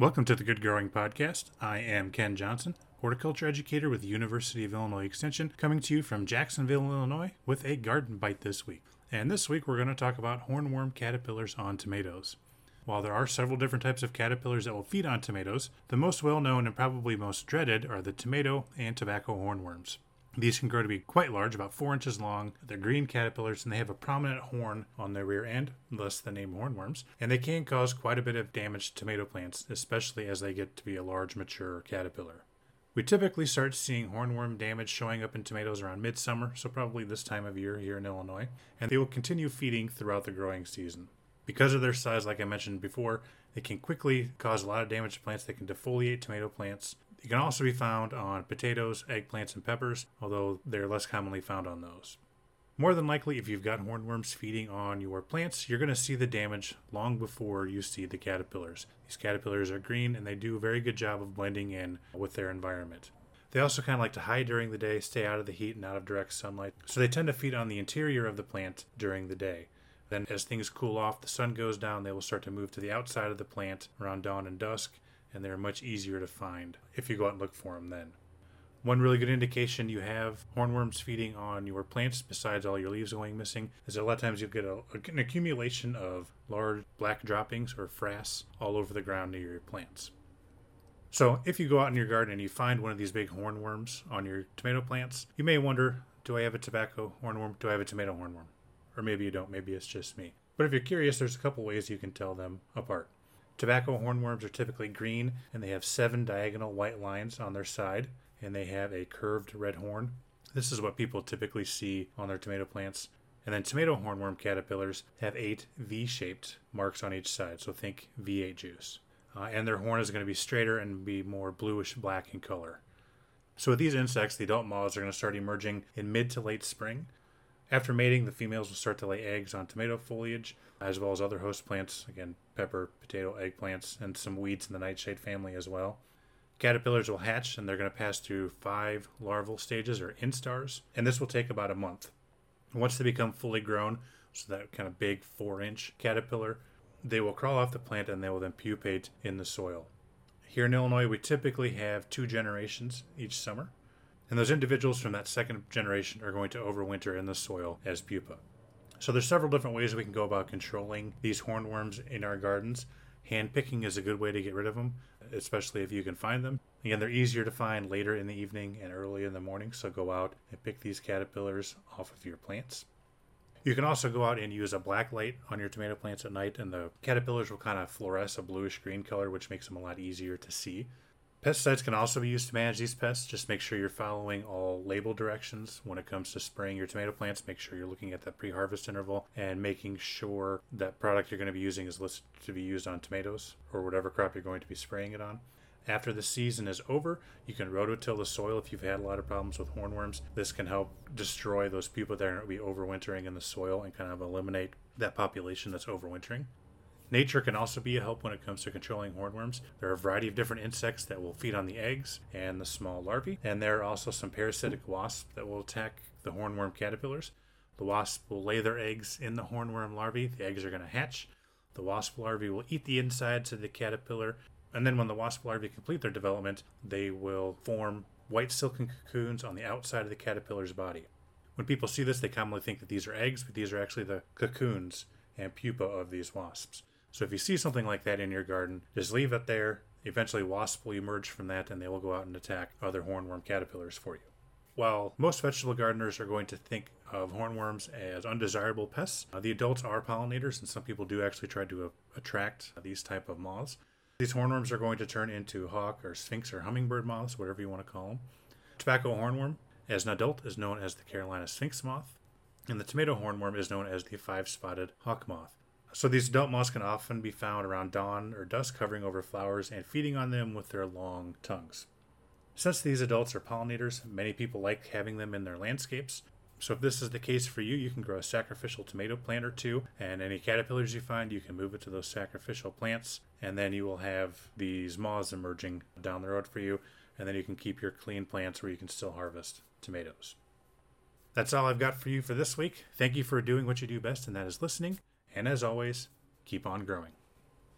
Welcome to the Good Growing Podcast. I am Ken Johnson, horticulture educator with the University of Illinois Extension, coming to you from Jacksonville, Illinois, with a garden bite this week. And this week we're going to talk about hornworm caterpillars on tomatoes. While there are several different types of caterpillars that will feed on tomatoes, the most well known and probably most dreaded are the tomato and tobacco hornworms. These can grow to be quite large, about 4 inches long. They're green caterpillars and they have a prominent horn on their rear end, thus the name hornworms. And they can cause quite a bit of damage to tomato plants, especially as they get to be a large mature caterpillar. We typically start seeing hornworm damage showing up in tomatoes around midsummer, so probably this time of year here in Illinois, and they will continue feeding throughout the growing season. Because of their size, like I mentioned before, they can quickly cause a lot of damage to plants. They can defoliate tomato plants. It can also be found on potatoes, eggplants, and peppers, although they're less commonly found on those. More than likely, if you've got hornworms feeding on your plants, you're going to see the damage long before you see the caterpillars. These caterpillars are green and they do a very good job of blending in with their environment. They also kind of like to hide during the day, stay out of the heat and out of direct sunlight, so they tend to feed on the interior of the plant during the day. Then, as things cool off, the sun goes down, they will start to move to the outside of the plant around dawn and dusk, and they're much easier to find if you go out and look for them then. One really good indication you have hornworms feeding on your plants, besides all your leaves going missing, is a lot of times you'll get a, an accumulation of large black droppings or frass all over the ground near your plants. So, if you go out in your garden and you find one of these big hornworms on your tomato plants, you may wonder do I have a tobacco hornworm? Do I have a tomato hornworm? Or maybe you don't, maybe it's just me. But if you're curious, there's a couple ways you can tell them apart. Tobacco hornworms are typically green and they have seven diagonal white lines on their side and they have a curved red horn. This is what people typically see on their tomato plants. And then tomato hornworm caterpillars have eight V shaped marks on each side, so think V8 juice. Uh, and their horn is going to be straighter and be more bluish black in color. So, with these insects, the adult moths are going to start emerging in mid to late spring. After mating, the females will start to lay eggs on tomato foliage, as well as other host plants, again, pepper, potato, eggplants, and some weeds in the nightshade family as well. Caterpillars will hatch and they're going to pass through five larval stages or instars, and this will take about a month. Once they become fully grown, so that kind of big four inch caterpillar, they will crawl off the plant and they will then pupate in the soil. Here in Illinois, we typically have two generations each summer. And those individuals from that second generation are going to overwinter in the soil as pupa. So there's several different ways we can go about controlling these hornworms in our gardens. Hand picking is a good way to get rid of them, especially if you can find them. Again, they're easier to find later in the evening and early in the morning, so go out and pick these caterpillars off of your plants. You can also go out and use a black light on your tomato plants at night, and the caterpillars will kind of fluoresce a bluish green color, which makes them a lot easier to see. Pesticides can also be used to manage these pests. Just make sure you're following all label directions when it comes to spraying your tomato plants. Make sure you're looking at that pre harvest interval and making sure that product you're going to be using is listed to be used on tomatoes or whatever crop you're going to be spraying it on. After the season is over, you can rototill the soil if you've had a lot of problems with hornworms. This can help destroy those pupa that are going to be overwintering in the soil and kind of eliminate that population that's overwintering. Nature can also be a help when it comes to controlling hornworms. There are a variety of different insects that will feed on the eggs and the small larvae, and there are also some parasitic wasps that will attack the hornworm caterpillars. The wasp will lay their eggs in the hornworm larvae. The eggs are going to hatch. The wasp larvae will eat the insides of the caterpillar, and then when the wasp larvae complete their development, they will form white silken cocoons on the outside of the caterpillar's body. When people see this, they commonly think that these are eggs, but these are actually the cocoons and pupa of these wasps. So if you see something like that in your garden, just leave it there. Eventually, wasps will emerge from that and they will go out and attack other hornworm caterpillars for you. While most vegetable gardeners are going to think of hornworms as undesirable pests, uh, the adults are pollinators, and some people do actually try to uh, attract these type of moths. These hornworms are going to turn into hawk or sphinx or hummingbird moths, whatever you want to call them. Tobacco hornworm, as an adult, is known as the Carolina sphinx moth, and the tomato hornworm is known as the five-spotted hawk moth. So these adult moths can often be found around dawn or dusk, hovering over flowers and feeding on them with their long tongues. Since these adults are pollinators, many people like having them in their landscapes. So if this is the case for you, you can grow a sacrificial tomato plant or two, and any caterpillars you find, you can move it to those sacrificial plants, and then you will have these moths emerging down the road for you, and then you can keep your clean plants where you can still harvest tomatoes. That's all I've got for you for this week. Thank you for doing what you do best, and that is listening. And as always, keep on growing.